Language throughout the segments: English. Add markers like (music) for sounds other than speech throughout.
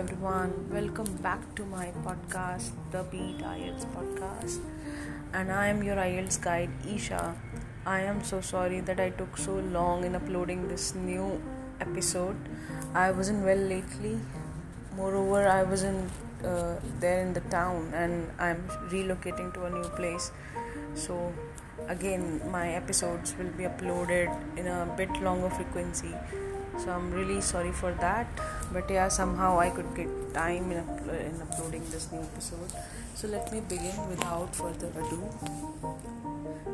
everyone. Welcome back to my podcast, the Beat IELTS podcast. And I am your IELTS guide, Isha. I am so sorry that I took so long in uploading this new episode. I wasn't well lately. Moreover, I wasn't uh, there in the town and I'm relocating to a new place. So, again, my episodes will be uploaded in a bit longer frequency so i'm really sorry for that. But yeah somehow i could get time in, in uploading this new episode. So let me begin without further ado.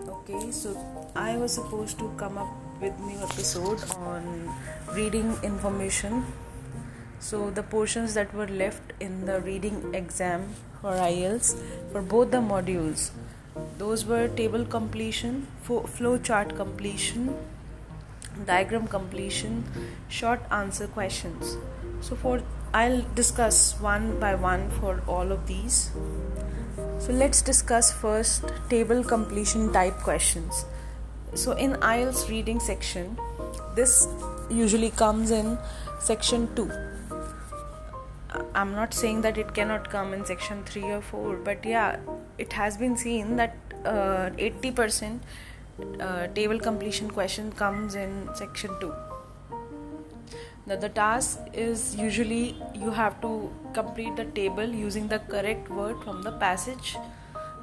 Okay so i was supposed to come up with new episode on reading information. So the portions that were left in the reading exam for IELTS for both the modules. Those were table completion flow chart completion diagram completion, short answer questions. So for I'll discuss one by one for all of these. So let's discuss first table completion type questions. So in IELTS reading section, this usually comes in section 2. I'm not saying that it cannot come in section 3 or 4, but yeah, it has been seen that uh, 80% uh, table completion question comes in section 2 now the task is usually you have to complete the table using the correct word from the passage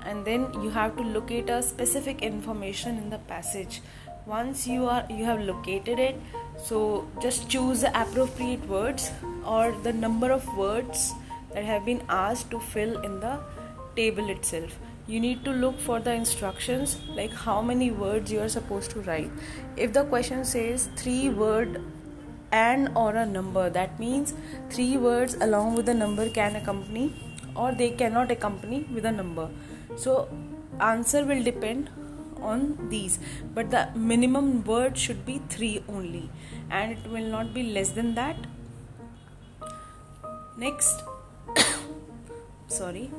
and then you have to locate a specific information in the passage. Once you are you have located it so just choose the appropriate words or the number of words that have been asked to fill in the table itself you need to look for the instructions like how many words you are supposed to write. If the question says three word and or a number that means three words along with a number can accompany or they cannot accompany with a number. So answer will depend on these. But the minimum word should be 3 only and it will not be less than that. Next (coughs) sorry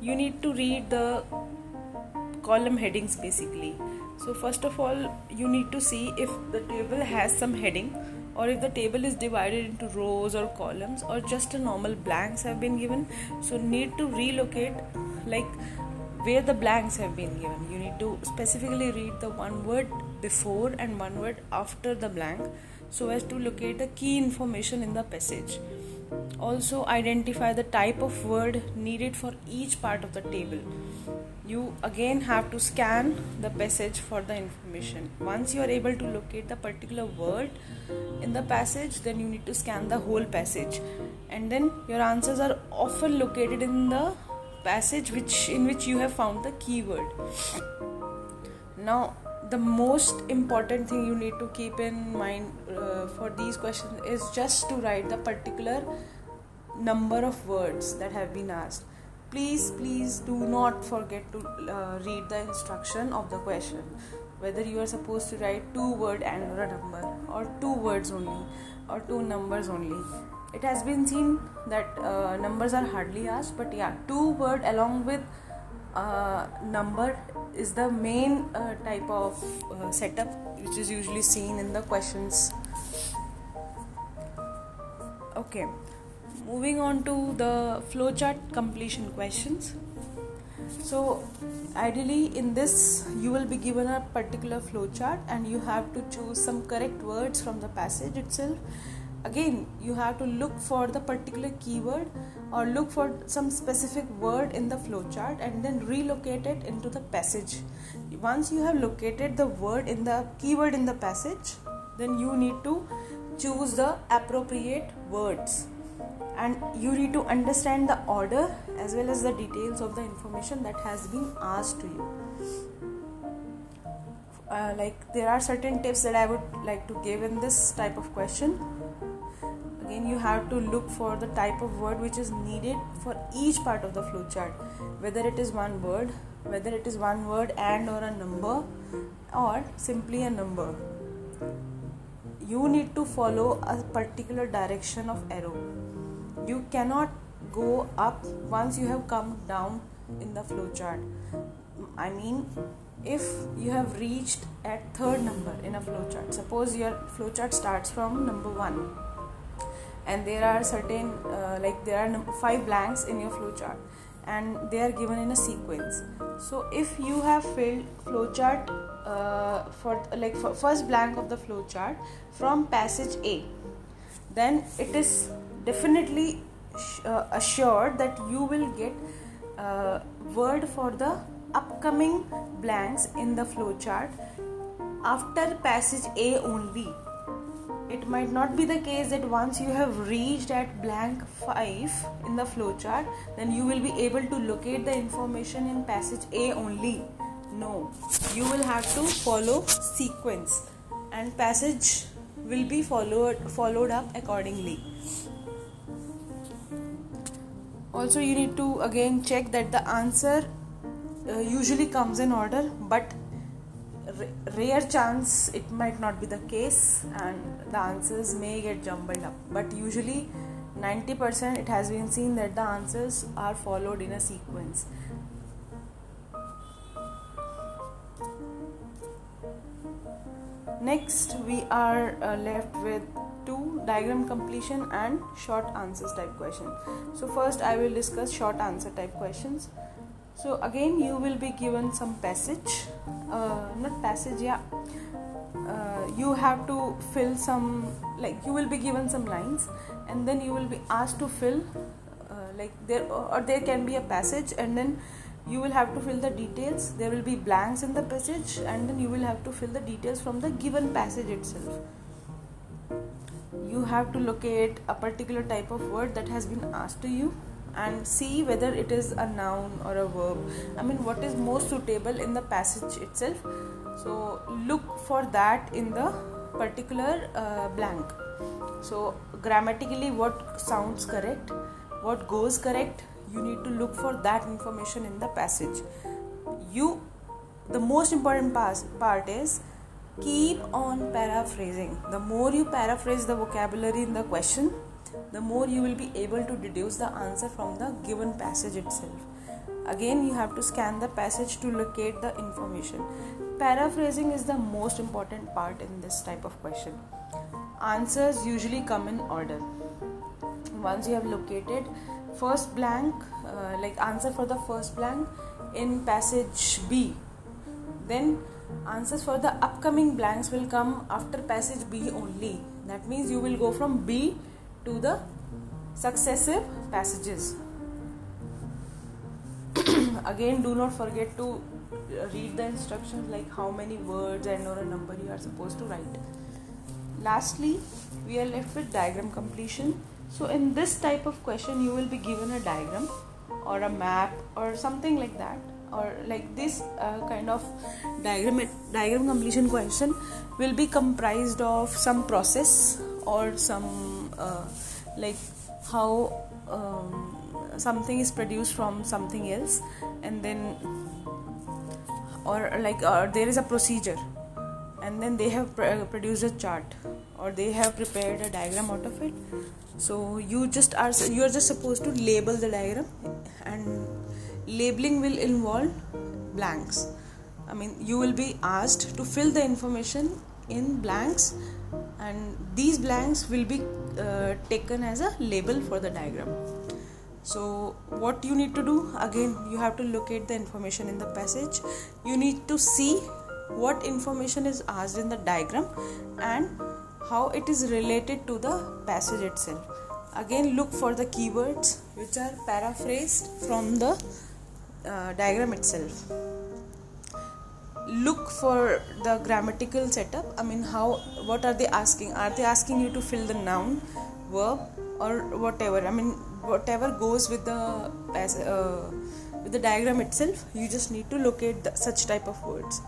you need to read the column headings basically. So first of all you need to see if the table has some heading or if the table is divided into rows or columns or just a normal blanks have been given. So need to relocate like where the blanks have been given. You need to specifically read the one word before and one word after the blank so as to locate the key information in the passage also identify the type of word needed for each part of the table. You again have to scan the passage for the information. Once you are able to locate the particular word in the passage then you need to scan the whole passage. And then your answers are often located in the passage which in which you have found the keyword. Now the most important thing you need to keep in mind uh, for these questions is just to write the particular number of words that have been asked. Please please do not forget to uh, read the instruction of the question. Whether you are supposed to write two word and or a number or two words only or two numbers only. It has been seen that uh, numbers are hardly asked but yeah two word along with uh, number is the main uh, type of uh, setup which is usually seen in the questions. Okay. Moving on to the flowchart completion questions. So ideally in this you will be given a particular flowchart and you have to choose some correct words from the passage itself. Again you have to look for the particular keyword or look for some specific word in the flowchart and then relocate it into the passage. Once you have located the word in the keyword in the passage then you need to choose the appropriate words. And you need to understand the order as well as the details of the information that has been asked to you. Uh, like there are certain tips that i would like to give in this type of question again you have to look for the type of word which is needed for each part of the flowchart. Whether it is one word whether it is one word and or a number or simply a number. You need to follow a particular direction of arrow. You cannot go up once you have come down in the flowchart. I mean if you have reached at third number in a flowchart suppose your flowchart starts from number 1 and there are certain uh, like there are five blanks in your flowchart and they are given in a sequence so if you have filled flowchart uh, for like for first blank of the flowchart from passage a then it is definitely uh, assured that you will get uh, word for the upcoming blanks in the flowchart after passage A only. It might not be the case that once you have reached at blank 5 in the flowchart, then you will be able to locate the information in passage A only. No, you will have to follow sequence and passage will be followed followed up accordingly also you need to again check that the answer uh, usually comes in order but rare chance it might not be the case and the answers may get jumbled up. But usually 90% it has been seen that the answers are followed in a sequence. Next we are uh, left with two diagram completion and short answers type question. So first i will discuss short answer type questions so again you will be given some passage. Uh, not passage yeah. Uh, you have to fill some like you will be given some lines and then you will be asked to fill uh, like there or there can be a passage and then you will have to fill the details. There will be blanks in the passage and then you will have to fill the details from the given passage itself. You have to locate a particular type of word that has been asked to you and see whether it is a noun or a verb. I mean what is most suitable in the passage itself. So look for that in the particular uh, blank. So grammatically what sounds correct what goes correct you need to look for that information in the passage. You the most important part is keep on paraphrasing. The more you paraphrase the vocabulary in the question the more you will be able to deduce the answer from the given passage itself. Again, you have to scan the passage to locate the information. Paraphrasing is the most important part in this type of question. Answers usually come in order. Once you have located first blank, uh, like answer for the first blank in passage B, then answers for the upcoming blanks will come after passage B only. That means you will go from B to the successive passages. (clears throat) Again, do not forget to read the instructions like how many words and or a number you are supposed to write. Lastly, we are left with diagram completion. So, in this type of question, you will be given a diagram or a map or something like that or like this uh, kind of diagram diagram completion question will be comprised of some process or some uh, like how um, something is produced from something else and then or like uh, there is a procedure and then they have pr- produced a chart or they have prepared a diagram out of it. So you just are you are just supposed to label the diagram and labeling will involve blanks. I mean you will be asked to fill the information in blanks and these blanks will be uh, taken as a label for the diagram. So what you need to do again you have to locate the information in the passage. You need to see what information is asked in the diagram and how it is related to the passage itself. Again look for the keywords which are paraphrased from the uh, diagram itself. Look for the grammatical setup i mean how what are they asking? Are they asking you to fill the noun verb or whatever? I mean whatever goes with the uh, with the diagram itself you just need to locate the, such type of words.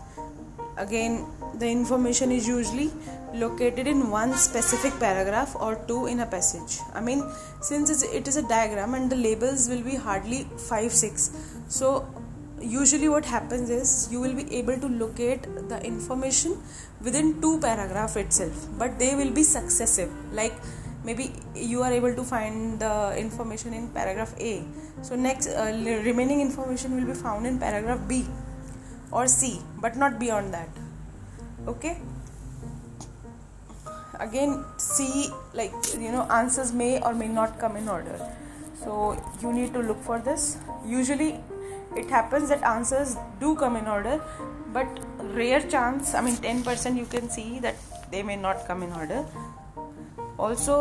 Again the information is usually located in one specific paragraph or two in a passage. I mean since it is a diagram and the labels will be hardly 5 6 so usually what happens is you will be able to locate the information within two paragraph itself but they will be successive. Like maybe you are able to find the information in paragraph a. So next uh, remaining information will be found in paragraph b or c but not beyond that. Okay? Again see like you know answers may or may not come in order. So you need to look for this. Usually it happens that answers do come in order but rare chance i mean 10% you can see that they may not come in order. Also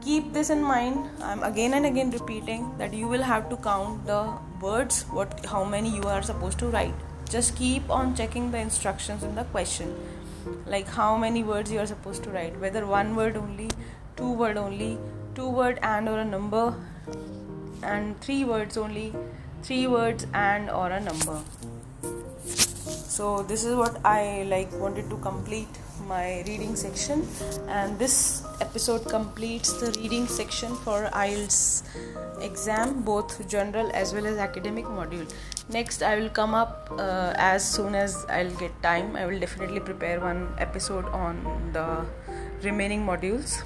keep this in mind i'm again and again repeating that you will have to count the words what how many you are supposed to write. Just keep on checking the instructions in the question like how many words you are supposed to write whether one word only two word only two word and or a number and three words only three words and or a number. So this is what i like wanted to complete my reading section. And this episode completes the reading section for IELTS exam both general as well as academic module. Next i will come up uh, as soon as i'll get time. I will definitely prepare one episode on the remaining modules.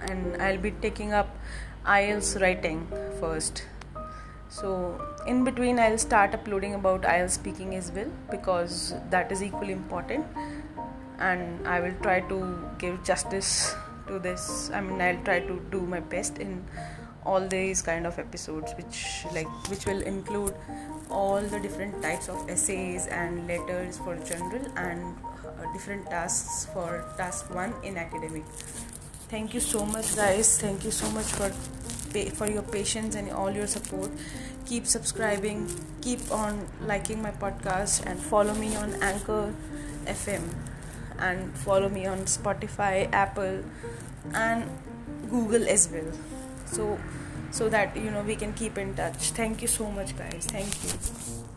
And i'll be taking up IELTS writing first so in between i'll start uploading about IELTS speaking as well because that is equally important. And i will try to give justice to this. I mean i'll try to do my best in all these kind of episodes which like which will include all the different types of essays and letters for general and uh, different tasks for task 1 in academic. Thank you so much guys. Thank you so much for for your patience and all your support. Keep subscribing keep on liking my podcast and follow me on anchor fm and follow me on spotify apple and google as well. So so that you know we can keep in touch. Thank you so much guys. Thank you